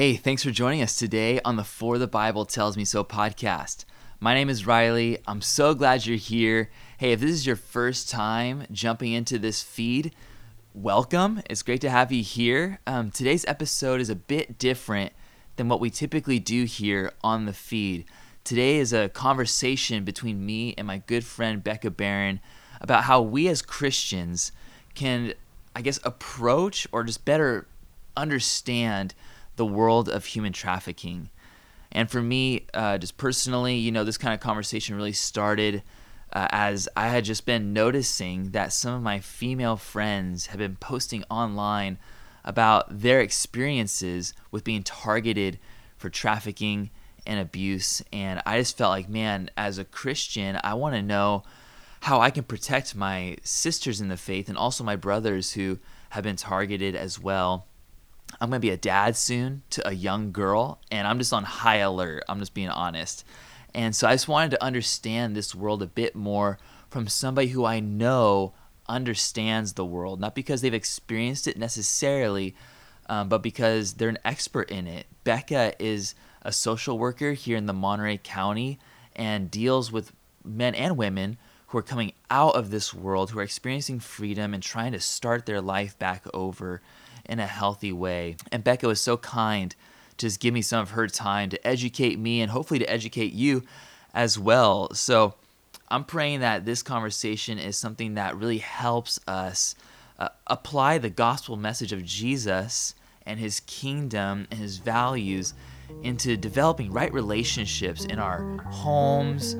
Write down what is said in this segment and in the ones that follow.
Hey, thanks for joining us today on the For the Bible Tells Me So podcast. My name is Riley. I'm so glad you're here. Hey, if this is your first time jumping into this feed, welcome. It's great to have you here. Um, today's episode is a bit different than what we typically do here on the feed. Today is a conversation between me and my good friend Bekka Barron about how we as Christians can, I guess, approach or just better understand the world of human trafficking. And for me, uh, just personally, you know, this kind of conversation really started uh, as I had just been noticing that some of my female friends have been posting online about their experiences with being targeted for trafficking and abuse. And I just felt like, man, as a Christian, I want to know how I can protect my sisters in the faith and also my brothers who have been targeted as well. I'm going to be a dad soon to a young girl, and I'm just on high alert. I'm just being honest. And so I just wanted to understand this world a bit more from somebody who I know understands the world, not because they've experienced it necessarily, um, but because they're an expert in it. Bekka is a social worker here in the Monterey County and deals with men and women who are coming out of this world, who are experiencing freedom and trying to start their life back over in a healthy way. And Bekka was so kind to just give me some of her time to educate me and hopefully to educate you as well. So I'm praying that this conversation is something that really helps us uh, apply the gospel message of Jesus and his kingdom and his values into developing right relationships in our homes,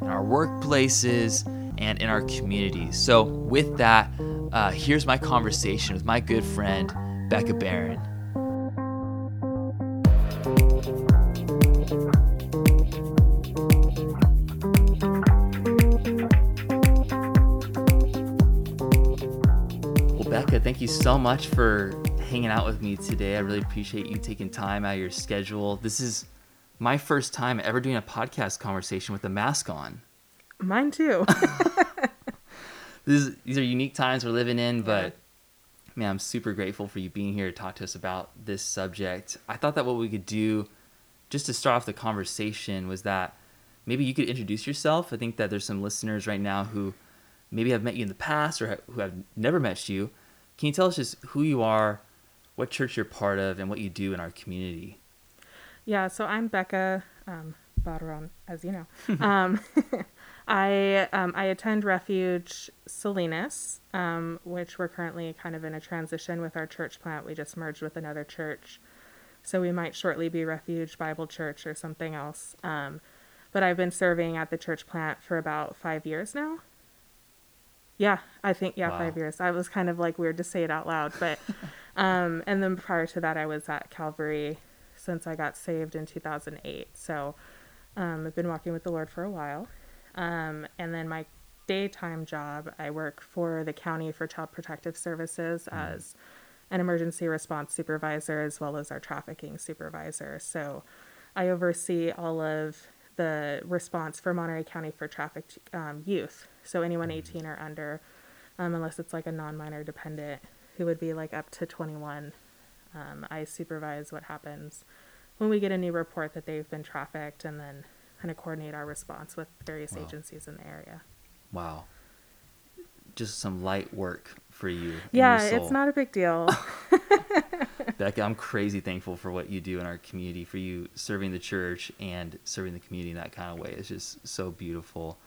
in our workplaces, and in our communities. So, with that, uh, here's my conversation with my good friend, Bekka Barron. Well, Bekka, thank you so much for hanging out with me today. I really appreciate you taking time out of your schedule. This is my first time ever doing a podcast conversation with a mask on. Mine too. is, these are unique times we're living in, but man, I'm super grateful for you being here to talk to us about this subject. I thought that what we could do just to start off the conversation was that maybe you could introduce yourself. I think that there's some listeners right now who maybe have met you in the past or who have never met you. Can you tell us just who you are, what church you're part of, and what you do in our community? Yeah, so I'm Bekka um, as you know. um, I um, I attend Refuge Salinas, um, which we're currently kind of in a transition with our church plant. We just merged with another church, so we might shortly be Refuge Bible Church or something else. Um, but I've been serving at the church plant for about five years now. Yeah, I think yeah, wow. five years. I was kind of like weird to say it out loud, but um, and then prior to that, I was at Calvary since I got saved in 2008. So um, I've been walking with the Lord for a while. Um, and then my daytime job, I work for the County for Child Protective Services mm. as an emergency response supervisor as well as our trafficking supervisor. So I oversee all of the response for Monterey County for trafficked um, youth. So anyone mm. 18 or under, um, unless it's like a non minor dependent who would be like up to 21. Um, I supervise what happens when we get a new report that they've been trafficked and then kind of coordinate our response with various wow. agencies in the area. Wow. Just some light work for you. Yeah, it's not a big deal. Bekka, I'm crazy thankful for what you do in our community, for you serving the church and serving the community in that kind of way. It's just so beautiful.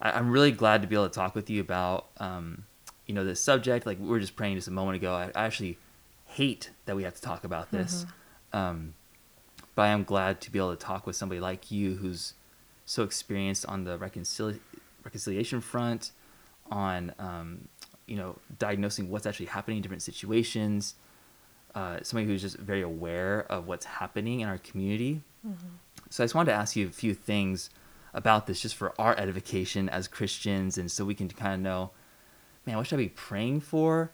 I, am really glad to be able to talk with you about, um, you know, this subject. Like we were just praying just a moment ago. I, I actually hate that we have to talk about this. Mm-hmm. Um, but I am glad to be able to talk with somebody like you who's so experienced on the reconcili- reconciliation front, on um, you know diagnosing what's actually happening in different situations. Uh, somebody who's just very aware of what's happening in our community. Mm-hmm. So I just wanted to ask you a few things about this, just for our edification as Christians, and so we can kind of know, man, what should I be praying for?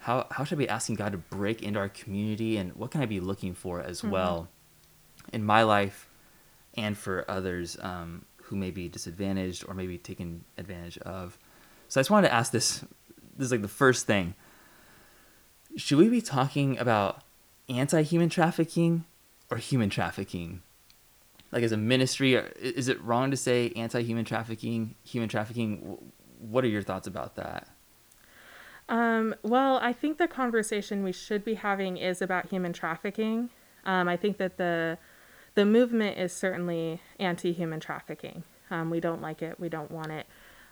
How how should I be asking God to break into our community, and what can I be looking for as mm-hmm. well? In my life and for others um, who may be disadvantaged or maybe taken advantage of. So I just wanted to ask this. This is like the first thing. Should we be talking about anti-human trafficking or human trafficking? Like as a ministry, is it wrong to say anti-human trafficking, human trafficking? What are your thoughts about that? Um, well, I think the conversation we should be having is about human trafficking. Um, I think that the the movement is certainly anti-human trafficking. Um, we don't like it. We don't want it.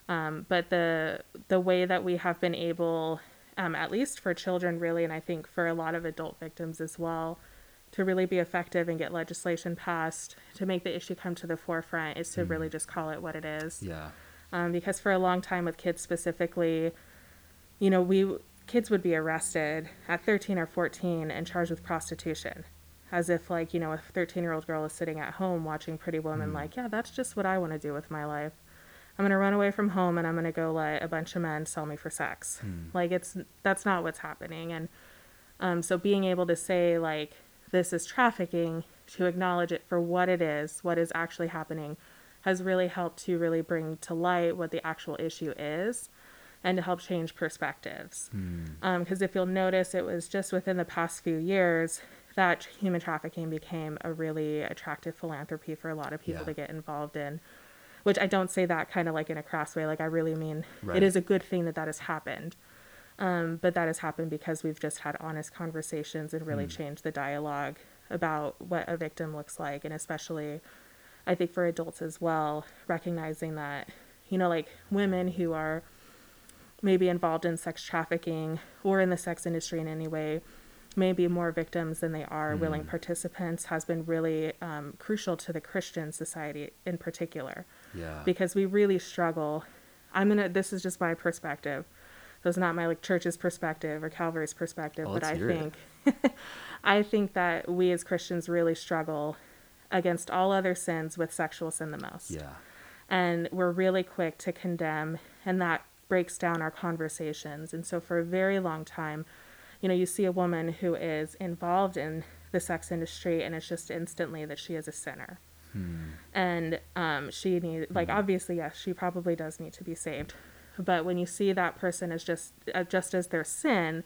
Um, but the the way that we have been able, um, at least for children, really, and I think for a lot of adult victims as well, to really be effective and get legislation passed to make the issue come to the forefront is to mm. really just call it what it is. Yeah. Um, because for a long time with kids specifically, you know, we kids would be arrested at 13 or 14 and charged with prostitution as if like you know a 13 year old girl is sitting at home watching pretty woman mm. like yeah that's just what i want to do with my life i'm going to run away from home and i'm going to go let a bunch of men sell me for sex mm. like it's that's not what's happening and um, so being able to say like this is trafficking to acknowledge it for what it is what is actually happening has really helped to really bring to light what the actual issue is and to help change perspectives. Because mm. um, if you'll notice, it was just within the past few years that human trafficking became a really attractive philanthropy for a lot of people yeah. to get involved in. Which I don't say that kind of like in a crass way. Like I really mean right. it is a good thing that that has happened. Um, but that has happened because we've just had honest conversations and really mm. changed the dialogue about what a victim looks like, and especially, I think for adults as well, recognizing that you know like women who are maybe involved in sex trafficking or in the sex industry in any way maybe more victims than they are mm. willing participants has been really um, crucial to the Christian society in particular. Yeah. Because we really struggle. I'm gonna. This is just my perspective. So it's not my like church's perspective or Calvary's perspective, oh, but I think, I think that we as Christians really struggle against all other sins with sexual sin the most. Yeah. And we're really quick to condemn, and that breaks down our conversations. And so for a very long time, you know, you see a woman who is involved in the sex industry and it's just instantly that she is a sinner. Hmm. And um, she needs, like, hmm. obviously, yes, she probably does need to be saved. But when you see that person as just, uh, just as their sin,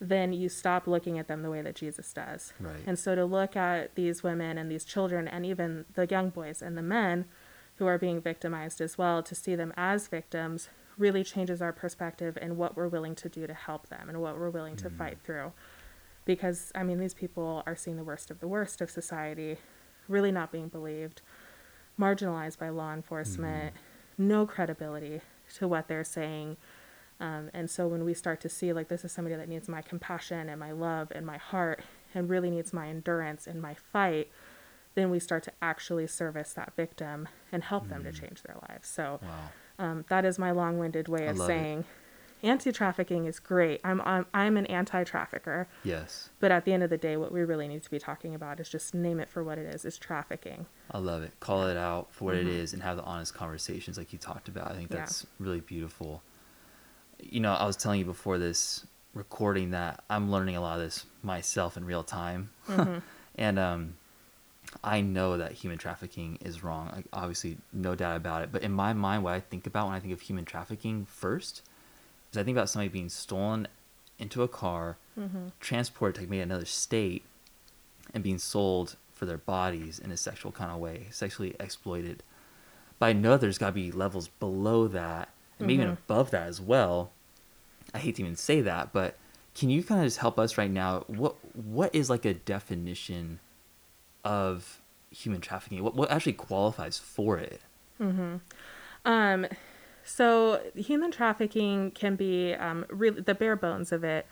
then you stop looking at them the way that Jesus does. Right. And so to look at these women and these children and even the young boys and the men who are being victimized as well, to see them as victims really changes our perspective and what we're willing to do to help them and what we're willing to mm. fight through. Because, I mean, these people are seeing the worst of the worst of society, really not being believed, marginalized by law enforcement, mm. no credibility to what they're saying. Um, and so when we start to see, like, this is somebody that needs my compassion and my love and my heart and really needs my endurance and my fight, then we start to actually service that victim and help mm. them to mm. change their lives. So, wow. Um, that is my long-winded way of saying anti-trafficking is great. I'm, I'm I'm an anti-trafficker. Yes. But at the end of the day, what we really need to be talking about is just name it for what it is: is trafficking. I love it. Call it out for what mm-hmm. it is, and have the honest conversations like you talked about. I think that's yeah. really beautiful. You know, I was telling you before this recording that I'm learning a lot of this myself in real time, mm-hmm. and um, I know that human trafficking is wrong. Like, obviously, no doubt about it. But in my mind, what I think about when I think of human trafficking first is I think about somebody being stolen into a car, mm-hmm. transported to maybe another state, and being sold for their bodies in a sexual kind of way, sexually exploited. But I know there's got to be levels below that, and maybe mm-hmm. even above that as well. I hate to even say that, but can you kind of just help us right now? What what is like a definition? Of human trafficking? What what actually qualifies for it? Mm-hmm. Um, so human trafficking can be um, really the bare bones of it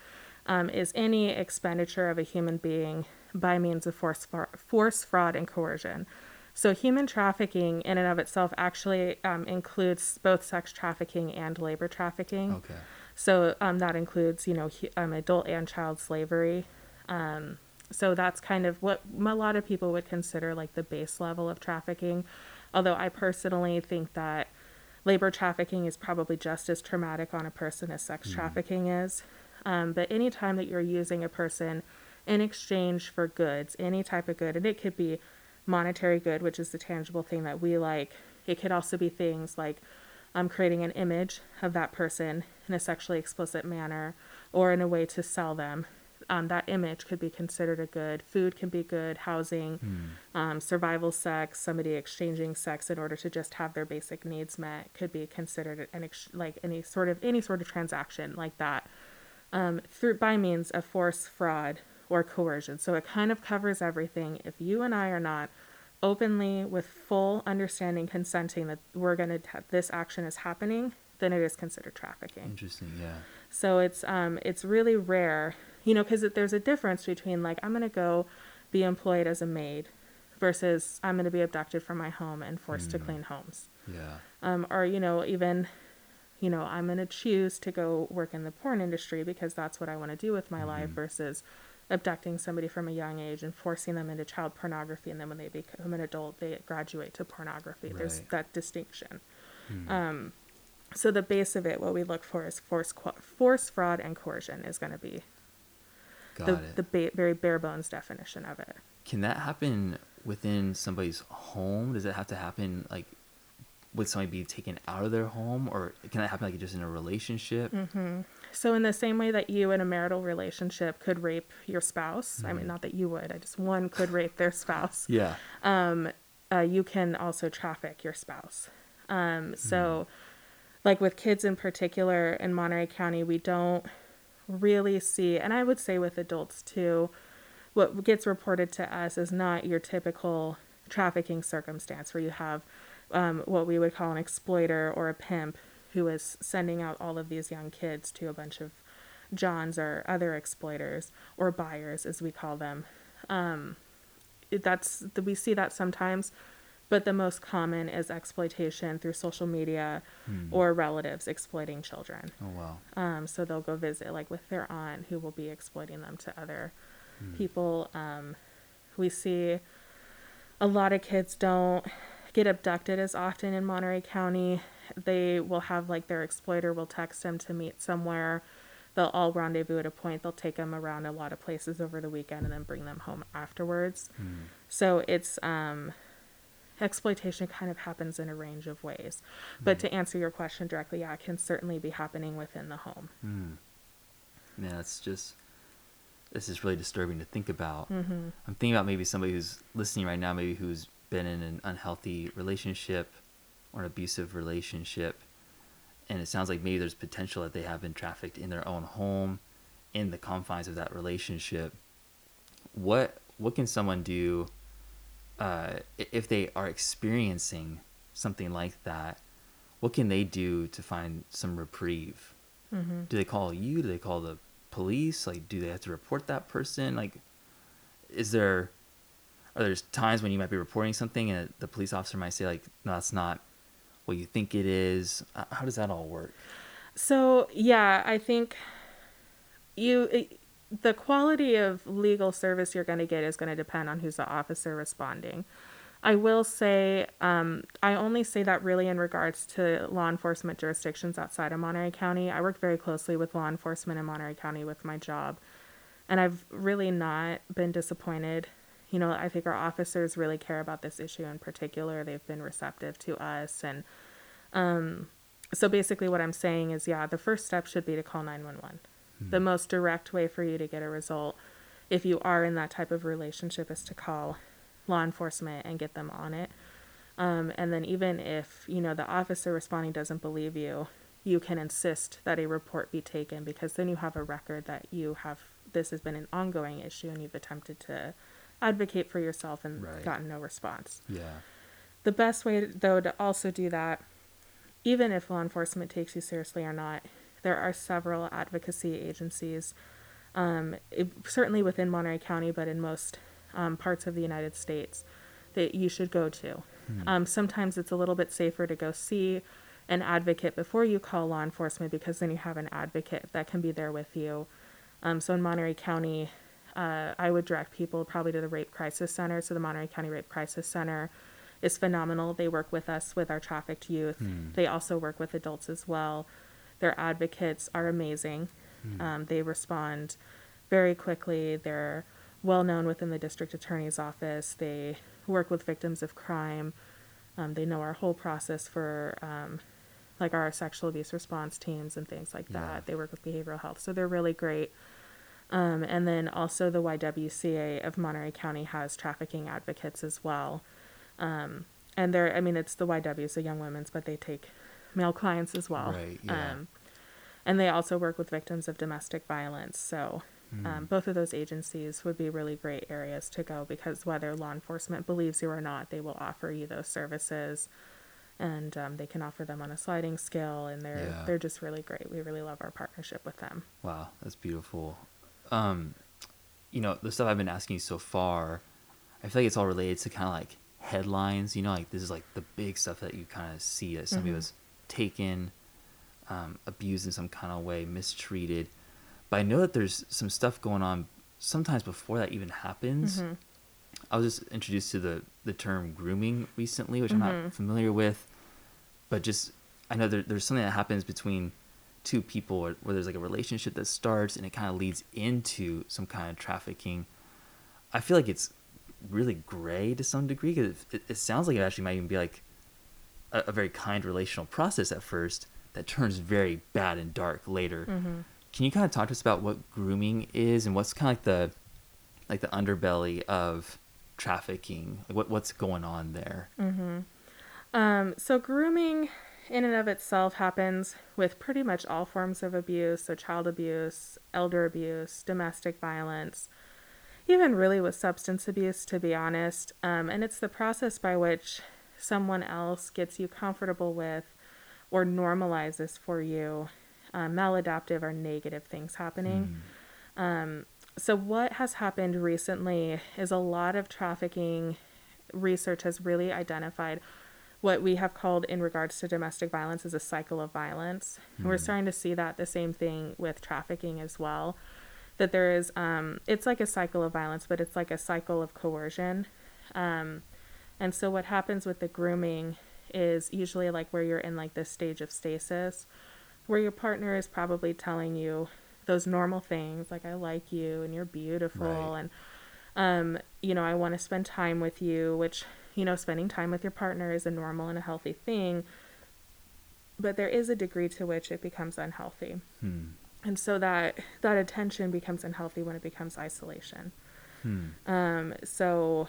um, is any expenditure of a human being by means of force, force, fraud, and coercion. So human trafficking, in and of itself, actually um, includes both sex trafficking and labor trafficking. Okay. So um, that includes, you know, um, adult and child slavery. Um, so that's kind of what a lot of people would consider like the base level of trafficking. Although I personally think that labor trafficking is probably just as traumatic on a person as sex mm. trafficking is. Um, but anytime that you're using a person in exchange for goods, any type of good, and it could be monetary good, which is the tangible thing that we like. It could also be things like um, creating an image of that person in a sexually explicit manner or in a way to sell them um, that image could be considered a good. Food can be good, housing, um, survival sex, somebody exchanging sex in order to just have their basic needs met could be considered an ex- like any sort of any sort of transaction like that um, through by means of force, fraud, or coercion. So it kind of covers everything. If you and I are not openly, with full understanding, consenting that we're going to this action is happening, then it is considered trafficking. Interesting. Yeah. So it's um it's really rare, you know, because there's a difference between like I'm gonna go be employed as a maid versus I'm gonna be abducted from my home and forced to clean homes, Yeah. um, or you know even, you know I'm gonna choose to go work in the porn industry because that's what I want to do with my life versus abducting somebody from a young age and forcing them into child pornography and then when they become an adult they graduate to pornography there's that distinction um, so the base of it what we look for is force force fraud and coercion is going to be Got the, it. the ba- very bare bones definition of it Can that happen within somebody's home? Does it have to happen like would somebody be taken out of their home, or can that happen like just in a relationship? Mm-hmm. so in the same way that you in a marital relationship could rape your spouse i mean not that you would i just one could rape their spouse Yeah. uh, you can also traffic your spouse. Um, so, like with kids in particular in Monterey County, we don't really see, and I would say with adults too, what gets reported to us is not your typical trafficking circumstance where you have um, what we would call an exploiter or a pimp who is sending out all of these young kids to a bunch of Johns or other exploiters or buyers, as we call them. It- that's we see that sometimes but the most common is exploitation through social media or relatives exploiting children. Oh wow. um, so they'll go visit like with their aunt who will be exploiting them to other people. Um, we see a lot of kids don't get abducted as often in monterey county. They will have like their exploiter will text them to meet somewhere. They'll all rendezvous at a point. They'll take them around a lot of places over the weekend and then bring them home afterwards. So it's um exploitation kind of happens in a range of ways but to answer your question directly yeah it can certainly be happening within the home Yeah, it's just this is really disturbing to think about. Mm-hmm. I'm thinking about maybe somebody who's listening right now, maybe who's been in an unhealthy relationship or an abusive relationship, and it sounds like maybe there's potential that they have been trafficked in their own home, in the confines of that relationship. What what can someone do uh, if they are experiencing something like that? What can they do to find some reprieve? Mm-hmm. do they call you do they call the police like do they have to report that person like is there are there times when you might be reporting something and the police officer might say like no that's not what you think it is Uh, how does that all work So yeah, I think you the quality of legal service you're going to get is going to depend on who's the officer responding. I will say, um, I only say that really in regards to law enforcement jurisdictions outside of Monterey County. I work very closely with law enforcement in Monterey County with my job, and I've really not been disappointed. You know, I think our officers really care about this issue in particular. They've been receptive to us, and um, so basically what i'm saying is yeah the first step should be to call 911 the most direct way for you to get a result if you are in that type of relationship is to call law enforcement and get them on it. Um, and then even if you know the officer responding doesn't believe you you can insist that a report be taken because then you have a record that you have this has been an ongoing issue and you've attempted to advocate for yourself and Right. gotten no response. Yeah. The best way, though, to also do that, even if law enforcement takes you seriously or not, there are several advocacy agencies, um, it, certainly within Monterey County, but in most um, parts of the United States, that you should go to. Um, sometimes it's a little bit safer to go see an advocate before you call law enforcement because then you have an advocate that can be there with you. Um, so in Monterey County, uh, I would direct people probably to the Rape Crisis Center. So the Monterey County Rape Crisis Center is phenomenal. They work with us with our trafficked youth. They also work with adults as well. Their advocates are amazing. Um, they respond very quickly. They're well known within the district attorney's office. They work with victims of crime. Um, they know our whole process for um, like our sexual abuse response teams and things like that. Yeah. They work with behavioral health, so they're really great. Um, and then also the YWCA of Monterey County has trafficking advocates as well. Um, and they're, I mean, it's the YW, so Young Women's, but they take male clients as well. Right, yeah. Um, and they also work with victims of domestic violence. So Hmm. um, both of those agencies would be really great areas to go because whether law enforcement believes you or not, they will offer you those services. And um, they can offer them on a sliding scale, and they're Yeah. they're just really great. We really love our partnership with them. Wow, that's beautiful. Um, you know, the stuff I've been asking you so far, I feel like it's all related to kind of like headlines. You know, like this is like the big stuff that you kind of see that somebody Mhm. was taken, um, abused in some kind of way, mistreated. But I know that there's some stuff going on sometimes before that even happens. Mhm. I was just introduced to the the term grooming recently, which I'm Mhm. not familiar with, but just I know there, there's something that happens between two people where, where there's like a relationship that starts and it kind of leads into some kind of trafficking. I feel like it's really gray to some degree because it, it sounds like it actually might even be like a, a very kind relational process at first that turns very bad and dark later. Mhm. Can you kind of talk to us about what grooming is and what's kind of like the like the underbelly of trafficking? Like what what's going on there? Um, so grooming in and of itself happens with pretty much all forms of abuse, so child abuse, elder abuse, domestic violence, even really with substance abuse, to be honest. Um, and it's the process by which someone else gets you comfortable with or normalizes for you uh, maladaptive or negative things happening. Um, so, what has happened recently is a lot of trafficking research has really identified what we have called, in regards to domestic violence, as a cycle of violence. And we're starting to see that the same thing with trafficking as well. That there is, um, it's like a cycle of violence, but it's like a cycle of coercion. Um, and so, what happens with the grooming is usually like where you're in like this stage of stasis, where your partner is probably telling you those normal things like I like you and you're beautiful Right. and um you know I want to spend time with you which you know spending time with your partner is a normal and a healthy thing but there is a degree to which it becomes unhealthy Hmm. and so that that attention becomes unhealthy when it becomes isolation Hmm. um, so,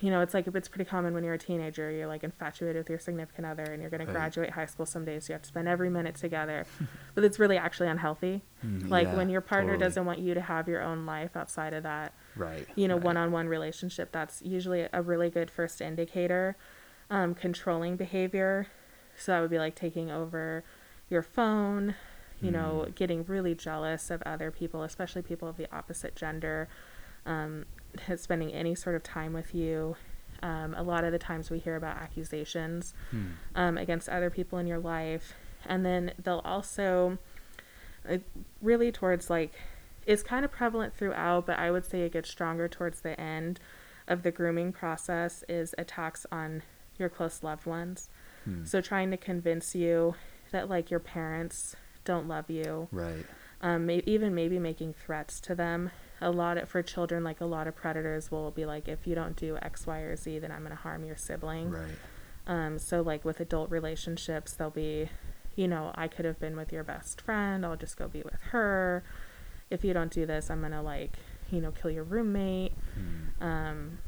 you know, it's like it's pretty common when you're a teenager, you're like infatuated with your significant other and you're going Right. to graduate high school someday, so you have to spend every minute together. but it's really actually unhealthy. Mm, Like yeah, when your partner totally. doesn't want you to have your own life outside of that, Right. you know, right. one on one relationship, that's usually a really good first indicator. Um, controlling behavior. So that would be like taking over your phone, you know, Mm. getting really jealous of other people, especially people of the opposite gender, um, spending any sort of time with you. Um, a lot of the times we hear about accusations Hmm. um, against other people in your life. And then they'll also, uh, really towards like, it's kind of prevalent throughout, but I would say it gets stronger towards the end of the grooming process is attacks on your close loved ones. Hmm. So trying to convince you that like your parents don't love you, Right. um, may- even maybe making threats to them. A lot of, for children, like a lot of predators will be like, if you don't do X, Y, or Z, then I'm going to harm your sibling. Right. Um, so like with adult relationships, they'll be, you know, I could have been with your best friend. I'll just go be with her. If you don't do this, I'm gonna like, you know, kill your roommate. Hmm. Um,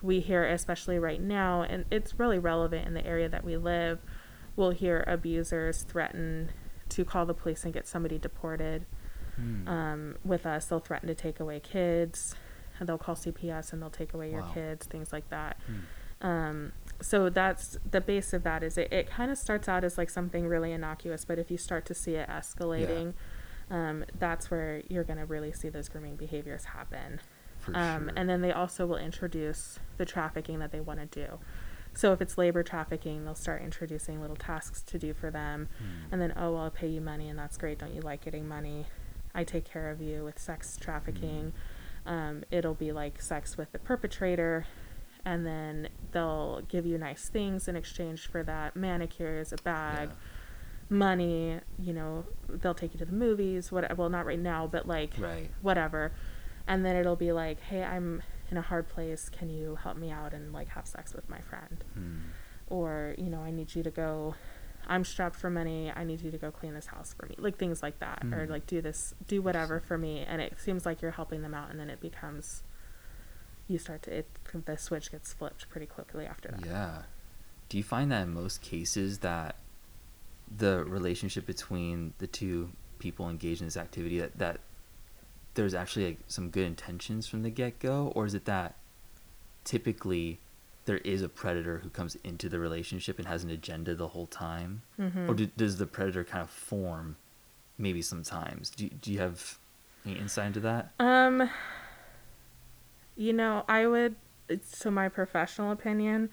we hear, especially right now, and it's really relevant in the area that we live. We'll hear abusers threaten to call the police and get somebody deported. Hmm. Um, with us, they'll threaten to take away kids. They'll call CPS and they'll take away your kids, things like that. Hmm. Um, so that's the base of that is it, it kind of starts out as like something really innocuous, but if you start to see it escalating, um, that's where you're going to really see those grooming behaviors happen. Um, sure. And then they also will introduce the trafficking that they want to do. So if it's labor trafficking, they'll start introducing little tasks to do for them. Hmm. And then, oh, well, I'll pay you money, and that's great. Don't you like getting money? I take care of you with sex trafficking. Um, it'll be like sex with the perpetrator. And then they'll give you nice things in exchange for that manicures, a bag, Yeah. money. You know, they'll take you to the movies. What? Well, not right now, but like Right. whatever. And then it'll be like, hey, I'm in a hard place. Can you help me out and like have sex with my friend? Hmm. Or, you know, I need you to go I'm strapped for money. I need you to go clean this house for me. Like things like that. Or Hmm. like do this, do whatever for me. And it seems like you're helping them out. And then it becomes, you start to, it, the switch gets flipped pretty quickly after that. Yeah. Do you find that in most cases that the relationship between the two people engaged in this activity that, that there's actually like some good intentions from the get go, or is it that typically there is a predator who comes into the relationship and has an agenda the whole time, Mm-hmm. or do, does the predator kind of form maybe sometimes? Do do you have any insight into that? Um, you know, I would, so my professional opinion,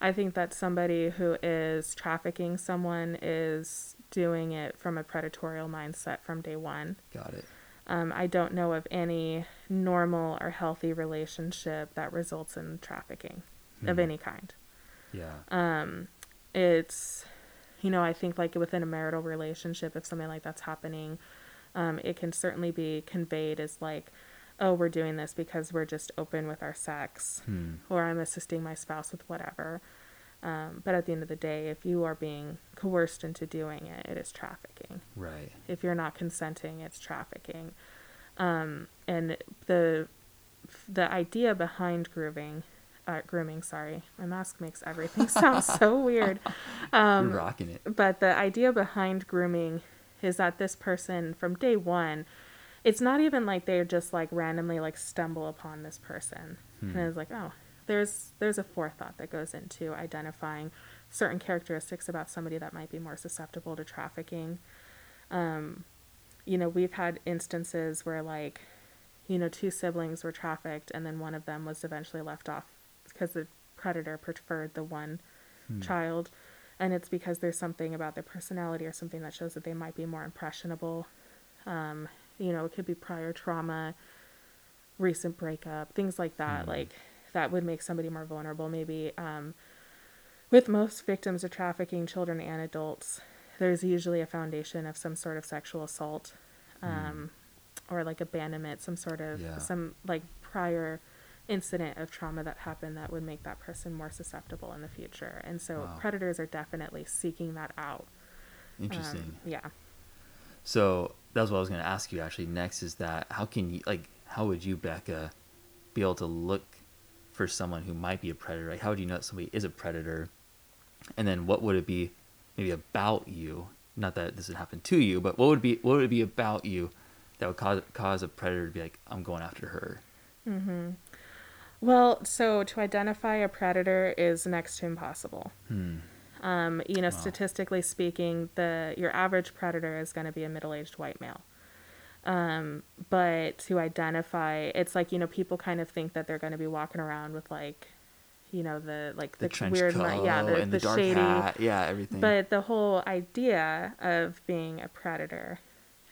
I think that somebody who is trafficking someone is doing it from a predatorial mindset from day one. Got it. Um, I don't know of any normal or healthy relationship that results in trafficking of Hmm. any kind. Yeah. Um, it's, you know, I think like within a marital relationship, if something like that's happening, um, it can certainly be conveyed as like, oh, we're doing this because we're just open with our sex, Hmm. or I'm assisting my spouse with whatever. Um, but at the end of the day, if you are being coerced into doing it, it is trafficking. Right. If you're not consenting, it's trafficking. Um, and the the idea behind grooming, uh, grooming, sorry, my mask makes everything sound so weird. Um, You're rocking it. but the idea behind grooming is that this person from day one it's not even like they're just like randomly like stumble upon this person and it's like oh there's there's a forethought that goes into identifying certain characteristics about somebody that might be more susceptible to trafficking um you know we've had instances where like you know two siblings were trafficked and then one of them was eventually left off because the predator preferred the one child and it's because there's something about their personality or something that shows that they might be more impressionable. Um, you know it could be prior trauma recent breakup things like that like that would make somebody more vulnerable. Maybe um, with most victims of trafficking children and adults there's usually a foundation of some sort of sexual assault um, or like abandonment some sort of Yeah. some like prior incident of trauma that happened that would make that person more susceptible in the future and so Wow. predators are definitely seeking that out Um, Interesting. yeah So that's what I was going to ask you actually next is that how can you like how would you Bekka be able to look for someone who might be a predator? Like how would you know that somebody is a predator? And then what would it be maybe about you? Not that this would happen to you, but what would be what would it be about you that would cause cause a predator to be like I'm going after her? Well, so to identify a predator is next to impossible. Hmm. Um, you know, statistically speaking, the your average predator is going to be a middle-aged white male. Um, but to identify, it's like you know, people kind of think that they're going to be walking around with like, you know, the like The, the, weird, coat yeah, the, the, the dark shady. hat, yeah, everything. But the whole idea of being a predator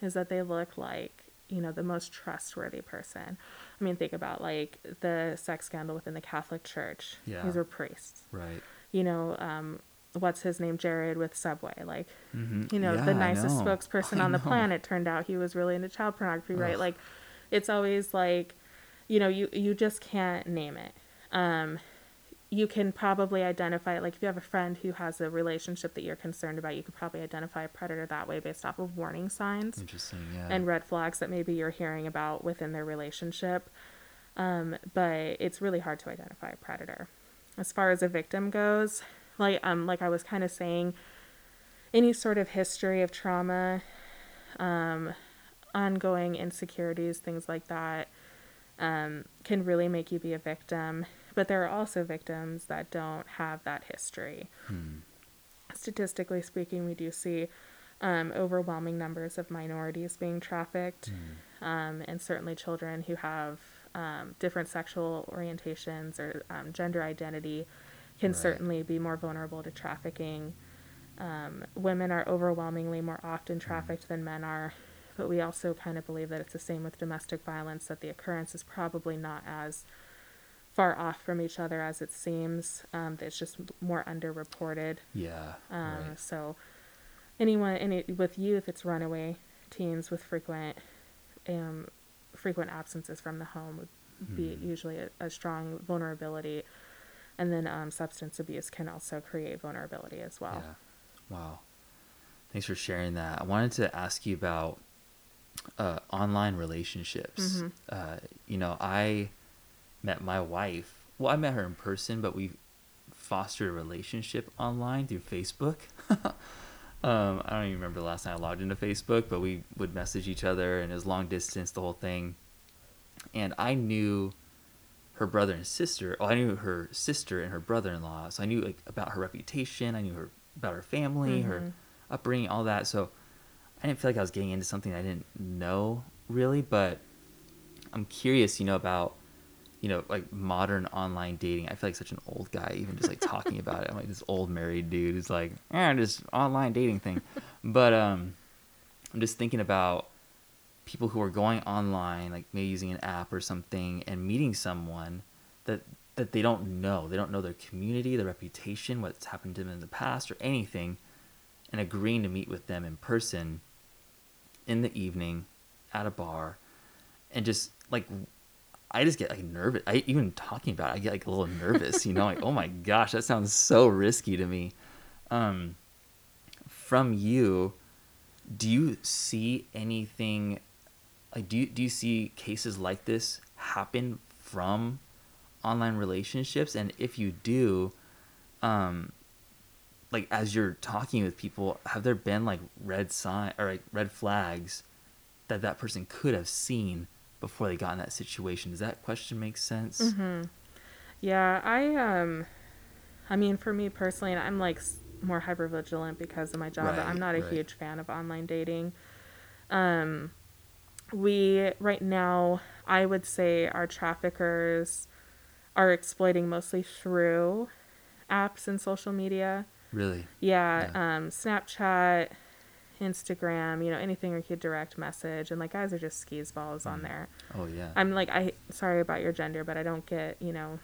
is that they look like, you know, the most trustworthy person. I mean, think about like the sex scandal within the Catholic Church. Yeah. These were priests. right. You know, um, what's his name? Jared with Subway. Like, hmm you know, yeah, the nicest know. spokesperson I on the know. planet turned out he was really into child pornography, right? Like, it's always like, you know, you you just can't name it. Um, you can probably identify like if you have a friend who has a relationship that you're concerned about, you could probably identify a predator that way based off of warning signs Interesting, yeah. and red flags that maybe you're hearing about within their relationship. Um, but it's really hard to identify a predator. As far as a victim goes, like um, like I was kind of saying, any sort of history of trauma, um, ongoing insecurities, things like that, um, can really make you be a victim. But there are also victims that don't have that history Hmm. statistically speaking, we do see um, overwhelming numbers of minorities being trafficked, um, and certainly children who have um, different sexual orientations or um, gender identity can Right. certainly be more vulnerable to trafficking. Um, women are overwhelmingly more often trafficked than men are, but we also kind of believe that it's the same with domestic violence, that the occurrence is probably not as far off from each other as it seems. Um, it's just more underreported. yeah. Um, right. So, anyone any with youth, it's runaway teens with frequent, um, frequent absences from the home would be Hmm. usually a, a strong vulnerability, and then um, substance abuse can also create vulnerability as well. Yeah. Wow. Thanks for sharing that. I wanted to ask you about uh, online relationships. Mhm. Uh, you know, I met my wife. Well, I met her in person, but we fostered a relationship online through Facebook. um, I don't even remember the last time I logged into Facebook, but we would message each other, and it was long distance, the whole thing. And I knew her brother and sister. Oh, I knew her sister and her brother-in-law, so I knew like about her reputation. I knew her about her family, her Mhm. upbringing, all that. So I didn't feel like I was getting into something I didn't know really, but I'm curious, you know, about you know like modern online dating. I feel like such an old guy even just like talking about it. I'm like this old married dude who's like, yeah, this online dating thing. but um, I'm just thinking about people who are going online, like maybe using an app or something, and meeting someone that that they don't know. They don't know their community, their reputation, what's happened to them in the past, or anything, and agreeing to meet with them in person in the evening at a bar, and just like I just get like nervous. I even talking about it, I get like a little nervous. You know, like oh my gosh, that sounds so risky to me. Um, from you, do you see anything? Like, do you do you see cases like this happen from online relationships? And if you do, um, like as you're talking with people, have there been like red sign or like red flags that that person could have seen before they got in that situation? Does that question make sense? Mhm. Yeah, I um I mean for me personally, and I'm like more hyper vigilant because of my job, but I'm not a right. huge fan of online dating. Um we right now, I would say our traffickers are exploiting mostly through apps and social media. Really? Yeah, Yeah. um Snapchat, Instagram, you know, anything we could direct message and like guys are just skis balls on Mhm. there. Oh yeah. I'm like, I sorry about your gender, but I don't get, you know,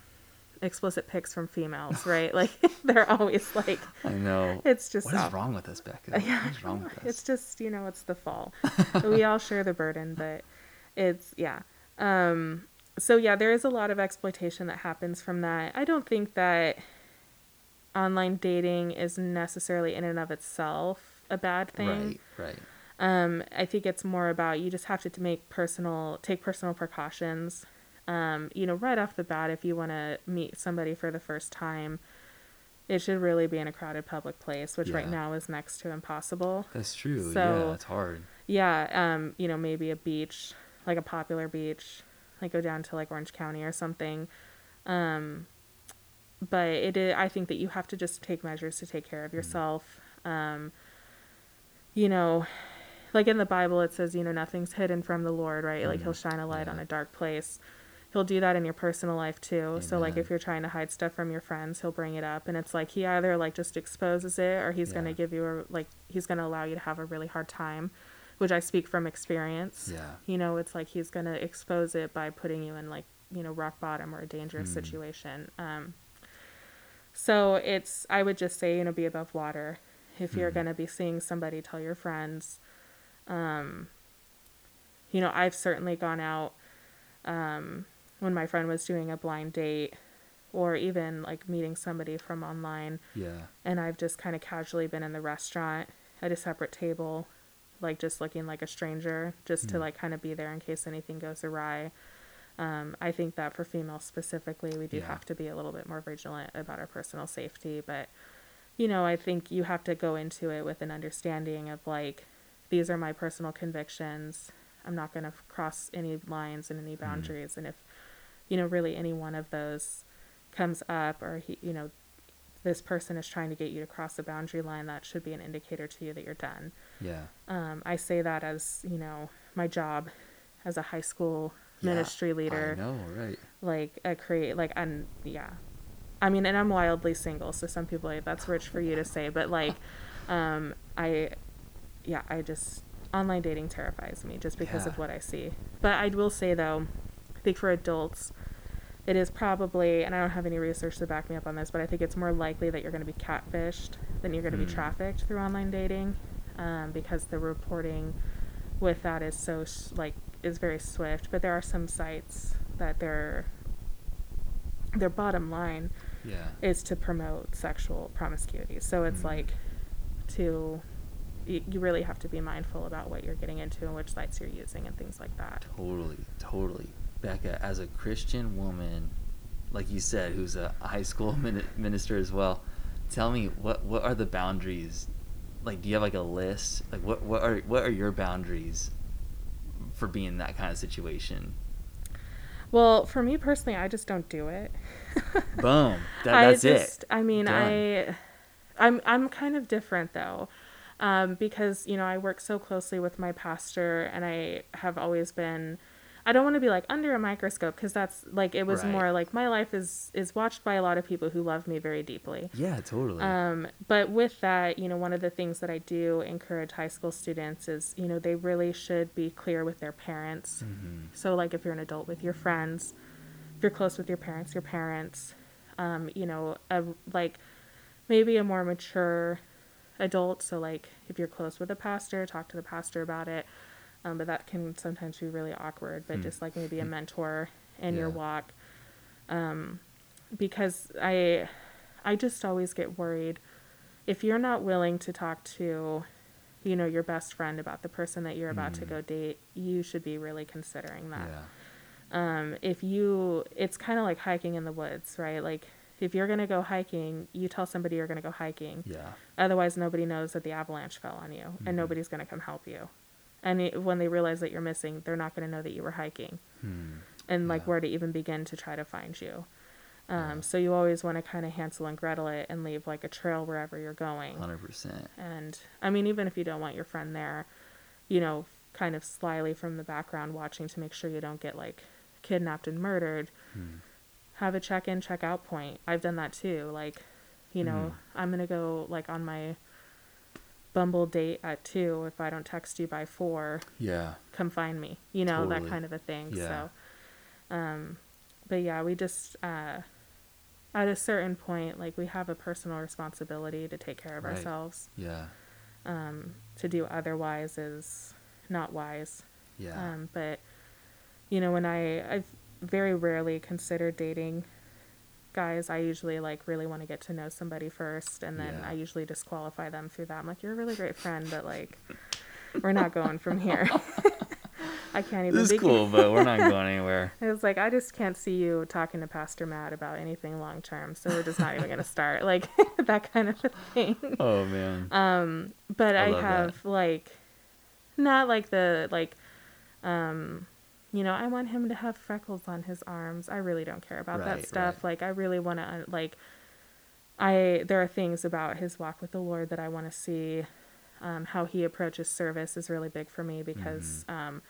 explicit pics from females, right? like they're always like, I know. it's just What is wrong with us, Bekka? Yeah, is wrong with us? it's just you know, it's the fall. we all share the burden, but it's yeah. Um, so yeah, there is a lot of exploitation that happens from that. I don't think that online dating is necessarily in and of itself a bad thing. Right, right. Um, I think it's more about you just have to, to make personal, take personal precautions. Um, you know, right off the bat, if you want to meet somebody for the first time, it should really be in a crowded public place, which right now is next to impossible. That's true. So- yeah, it's hard. Yeah, um, you know, maybe a beach, like a popular beach, like go down to like Orange County or something. Um, but it is, I think that you have to just take measures to take care of yourself. Um, you know, like in the Bible, it says, you know, nothing's hidden from the Lord, right? Like he'll shine a light on a dark place. He'll do that in your personal life too. So like if you're trying to hide stuff from your friends, he'll bring it up and it's like he either like just exposes it or he's going to give you a like he's going to allow you to have a really hard time, which I speak from experience. Yeah. You know, it's like he's going to expose it by putting you in like, you know, rock bottom or a dangerous Mm. situation. Um so it's I would just say, you know, be above water. If you're Mhm. going to be seeing somebody, tell your friends. Um you know, I've certainly gone out um when my friend was doing a blind date or even like meeting somebody from online Yeah. and I've just kind of casually been in the restaurant at a separate table, like just looking like a stranger, just to Mm. like kind of be there in case anything goes awry. Um, I think that for females specifically, we do Yeah. have to be a little bit more vigilant about our personal safety. But, you know, I think you have to go into it with an understanding of like, these are my personal convictions. I'm not going to cross any lines and any boundaries. And if, you know, really any one of those comes up or he, you know, this person is trying to get you to cross a boundary line, that should be an indicator to you that you're done. Yeah. Um, I say that as, you know, my job as a high school Yeah, ministry leader, I know, right? like a create, like, and yeah. I mean, and I'm wildly single, so some people, like, that's rich for you to say, but like, um, I, yeah, I just, online dating terrifies me just because Yeah. of what I see. But I will say though, I think for adults, it is probably, and I don't have any research to back me up on this, but I think it's more likely that you're going to be catfished than you're going to be Hmm. trafficked through online dating, um, because the reporting with that is so like is very swift. But there are some sites that their their bottom line Yeah. is to promote sexual promiscuity. So it's Mhm. like to you, you really have to be mindful about what you're getting into and which sites you're using and things like that. Totally, totally. Bekka, as a Christian woman, like you said, who's a high school minister as well, tell me what what are the boundaries? Like, do you have like a list? Like, what what are what are your boundaries for being in that kind of situation? Well, for me personally, I just don't do it. Boom. That, that's I just, it. I mean, Done. I, I'm, I'm kind of different though, um, because you know I work so closely with my pastor, and I have always been. I don't want to be like under a microscope because that's like it was Right. more like my life is is watched by a lot of people who love me very deeply. Yeah, totally. Um, but with that, you know, one of the things that I do encourage high school students is, you know, they really should be clear with their parents. Mm-hmm. So, like, if you're an adult with your friends, you're close with your parents, your parents, um, you know, a, like maybe a more mature adult. So, like, if you're close with a pastor, talk to the pastor about it. Um, but that can sometimes be really awkward. But just like maybe a mentor in your Hmm. Walk, um, because I, I just always get worried if you're not willing to talk to, you know, your best friend about the person that you're about to go date. You should be really considering that yeah. Um, if you it's kind of like hiking in the woods right? Like if you're going to go hiking you tell somebody you're going to go hiking. Yeah. otherwise nobody knows that the avalanche fell on you and nobody's going to come help you. And it, when they realize that you're missing they're not going to know that you were hiking. And like Yeah. where to even begin to try to find you. Um, so you always want to kind of hansel and gretel it and leave like a trail wherever you're going. 100%. and I mean, even if you don't want your friend there, you know, kind of slyly from the background watching to make sure you don't get like kidnapped and murdered, have a check in, check out point. I've done that too. Like, you know, I'm going to go like on my Bumble date at two. If I don't text you by four, Yeah. come find me, you know, Totally. that kind of a thing. Yeah. So, um, but yeah, we just, uh, at a certain point, like we have a personal responsibility to take care of Right. ourselves Yeah. um, to do otherwise is not wise. Yeah. Um, but you know, when I I've very rarely considered dating guys, I usually like really want to get to know somebody first, and then Yeah. I usually disqualify them through that. I'm like, you're a really great friend, but like, we're not going from here. I can't even. this is cool, but we're not going anywhere. It was like I just can't see you talking to Pastor Matt about anything long term, so we're just not even gonna start like that kind of a thing. Oh man. Um, but I I, love that. have like not like the like um you know, I want him to have freckles on his arms. I really don't care about Right, that stuff. right. Like I really want to like I there are things about his walk with the Lord that I want to see um how he approaches service is really big for me because Mm-hmm. um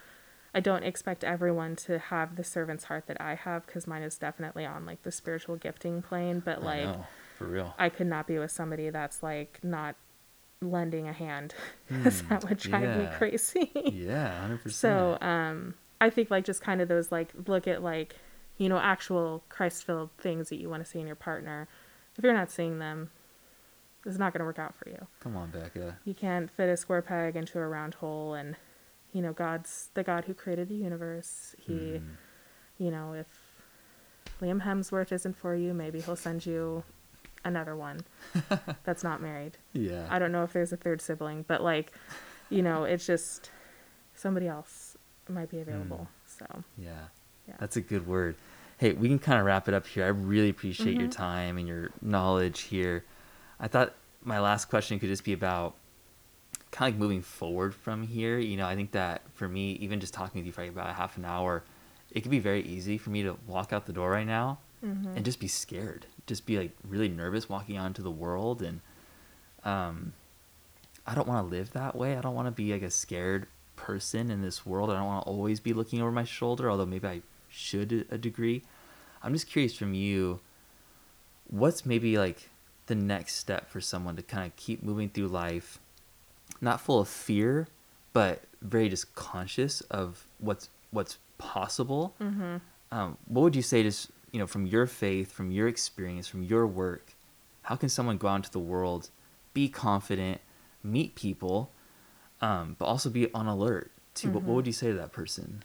I don't expect everyone to have the servant's heart that I have because mine is definitely on like the spiritual gifting plane, but I like know, for real. I could not be with somebody that's like not lending a hand. 'cause that would drive me Hmm, crazy. yeah, hundred percent. so, um, I think like just kind of those like look at like, you know, actual Christ filled things that you want to see in your partner. If you're not seeing them, it's not going to work out for you. Come on, Bekka. You can't fit a square peg into a round hole and, you know, God's the God who created the universe. He, Hmm. you know, if Liam Hemsworth isn't for you, maybe he'll send you another one that's not married. Yeah. I don't know if there's a third sibling, but like, you know, it's just somebody else might be available. So Yeah. Yeah. That's a good word. Hey, we can kind of wrap it up here. I really appreciate your Mm-hmm. time and your knowledge here. I thought my last question could just be about kind of like moving forward from here. You know, I think that for me, even just talking with you for like about a half an hour, it could be very easy for me to walk out the door right now Mm-hmm. and just be scared, just be like really nervous walking out into the world. And um, I don't want to live that way. I don't want to be like a scared person in this world. I don't want to always be looking over my shoulder, although maybe I should a degree. I'm just curious from you, what's maybe like the next step for someone to kind of keep moving through life, not full of fear, but very just conscious of what's what's possible. Mm-hmm. Um, what would you say s- you know from your faith, from your experience, from your work? How can someone go out into the world, be confident, meet people, um, but also be on alert? To what, what would you say to that person?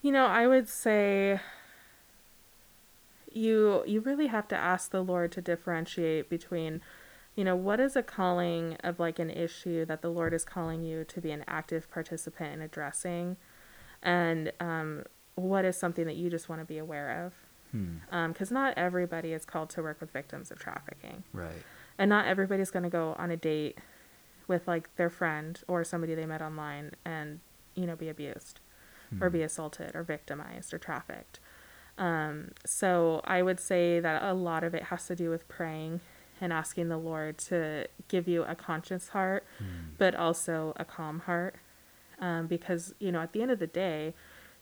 You know, I would say you you really have to ask the Lord to differentiate between you know, what is a calling of like an issue that the Lord is calling you to be an active participant in addressing? And um, what is something that you just want to be aware of? Because Hmm. um, not everybody is called to work with victims of trafficking. Right. And not everybody's going to go on a date with like their friend or somebody they met online and, you know, be abused or be assaulted or victimized or trafficked. Um, so I would say that a lot of it has to do with praying and asking the Lord to give you a conscious heart, but also a calm heart. Um, because, you know, at the end of the day,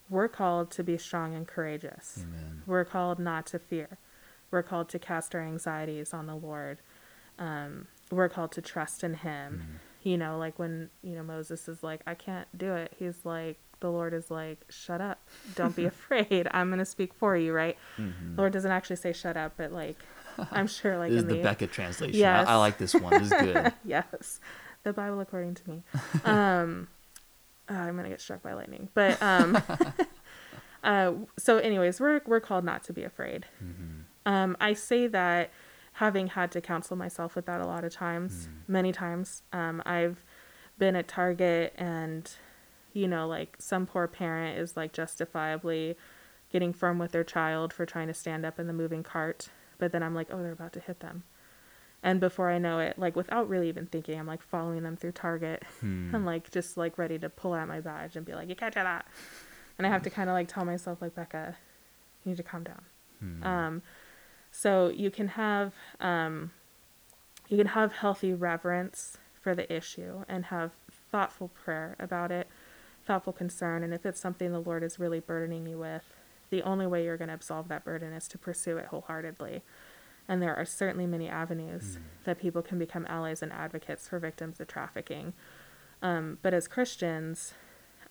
we're called to be strong and courageous. Amen. We're called not to fear. We're called to cast our anxieties on the Lord. Um, we're called to trust in Him. You know, like when, you know, Moses is like, I can't do it. He's like, the Lord is like, shut up. Don't be afraid. I'm going to speak for you, right? The Lord doesn't actually say shut up, but like, I'm sure, like, This is the the, Bekka translation. Yes. I, I like this one. This is good. yes, the Bible according to me. Um, uh, I'm gonna get struck by lightning, but um, uh, so anyways, we're we're called not to be afraid. Um, I say that having had to counsel myself with that a lot of times, many times. Um, I've been at Target and, you know, like some poor parent is like justifiably getting firm with their child for trying to stand up in the moving cart, but then I'm like, oh, they're about to hit them. And before I know it, like without really even thinking, I'm like following them through Target and like just like ready to pull out my badge and be like, you can't do that. And I have to kind of like tell myself, like, Bekka, you need to calm down. Um, so you can have um, you can have healthy reverence for the issue and have thoughtful prayer about it, thoughtful concern. And if it's something the Lord is really burdening you with, the only way you're going to absolve that burden is to pursue it wholeheartedly. And there are certainly many avenues that people can become allies and advocates for victims of trafficking. Um, but as Christians,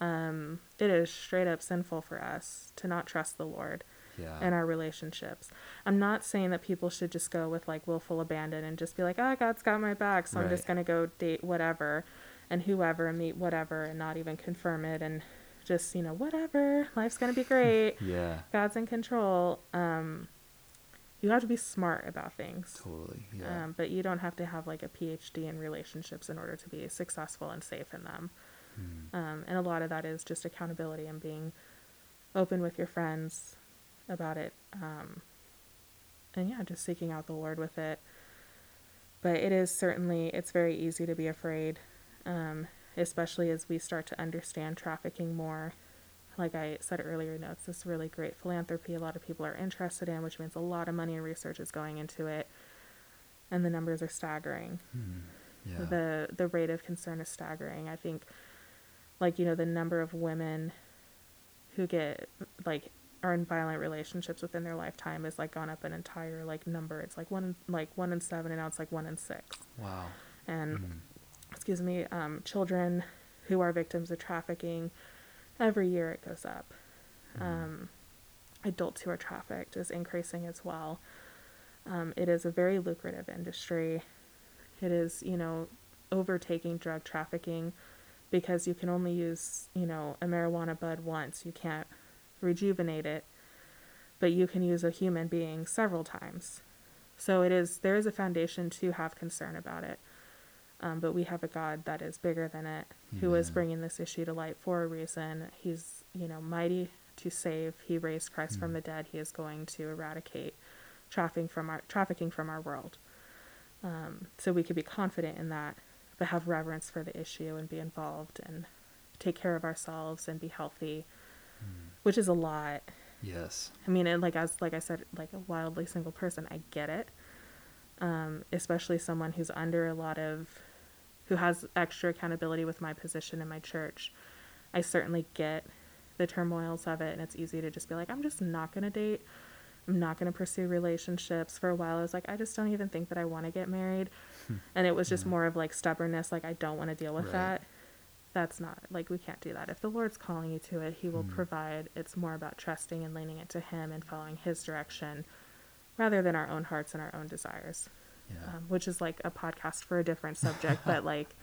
um, it is straight up sinful for us to not trust the Lord Yeah. in our relationships. I'm not saying that people should just go with like willful abandon and just be like, oh, God's got my back, so I'm just going to go date whatever and whoever and meet whatever and not even confirm it and just, you know, whatever, life's going to be great. yeah. God's in control. Um, you have to be smart about things. Totally. Yeah. Um, but you don't have to have like a PhD in relationships in order to be successful and safe in them. Um, and a lot of that is just accountability and being open with your friends about it. Um, and yeah, just seeking out the Lord with it. But it is certainly, it's very easy to be afraid, um, especially as we start to understand trafficking more. Like I said earlier, you know, it's this really great philanthropy a lot of people are interested in, which means a lot of money and research is going into it. And the numbers are staggering yeah. the the rate of concern is staggering. I think, like you know, the number of women who get like are in violent relationships within their lifetime is like gone up an entire like number. It's like one like one in seven, and now it's like one in six. wow. And excuse me, um, children who are victims of trafficking, every year it goes up. Um, adults who are trafficked is increasing as well. Um, it is a very lucrative industry. It is, you know, overtaking drug trafficking because you can only use, you know, a marijuana bud once. You can't rejuvenate it, but you can use a human being several times. So it is, there is a foundation to have concern about it. Um, but we have a God that is bigger than it, who is bringing this issue to light for a reason. He's, you know, mighty to save. He raised Christ from the dead. He is going to eradicate trafficking from our trafficking from our world. Um, so we could be confident in that, but have reverence for the issue and be involved and take care of ourselves and be healthy, which is a lot. Yes. I mean, and like as like I said, like a wildly single person, I get it. Um, especially someone who's under a lot of, who has extra accountability with my position in my church. I certainly get the turmoils of it, and it's easy to just be like, I'm just not gonna date. I'm not gonna pursue relationships. For a while, I was like, I just don't even think that I want to get married, and it was just more of like stubbornness, like I don't want to deal with Right. that. That's not like we can't do that. If the Lord's calling you to it, He will provide. It's more about trusting and leaning into Him and following His direction rather than our own hearts and our own desires, Yeah. um, which is like a podcast for a different subject, but like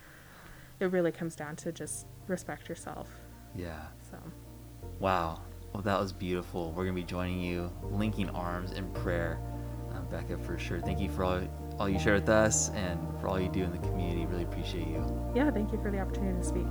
it really comes down to just respect yourself. yeah. So, Wow. Well, that was beautiful. We're going to be joining you, linking arms in prayer. Um, Bekka, for sure. Thank you for all, all you share with us and for all you do in the community. Really appreciate you. Yeah, thank you for the opportunity to speak.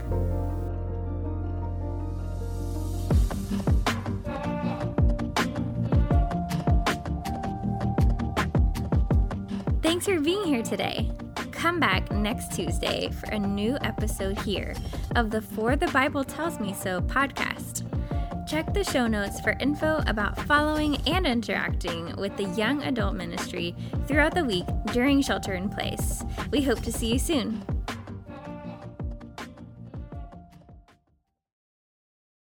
Thanks for being here today. Come back next Tuesday for a new episode here of the For the Bible Tells Me So podcast. Check the show notes for info about following and interacting with the young adult ministry throughout the week during Shelter in Place. We hope to see you soon.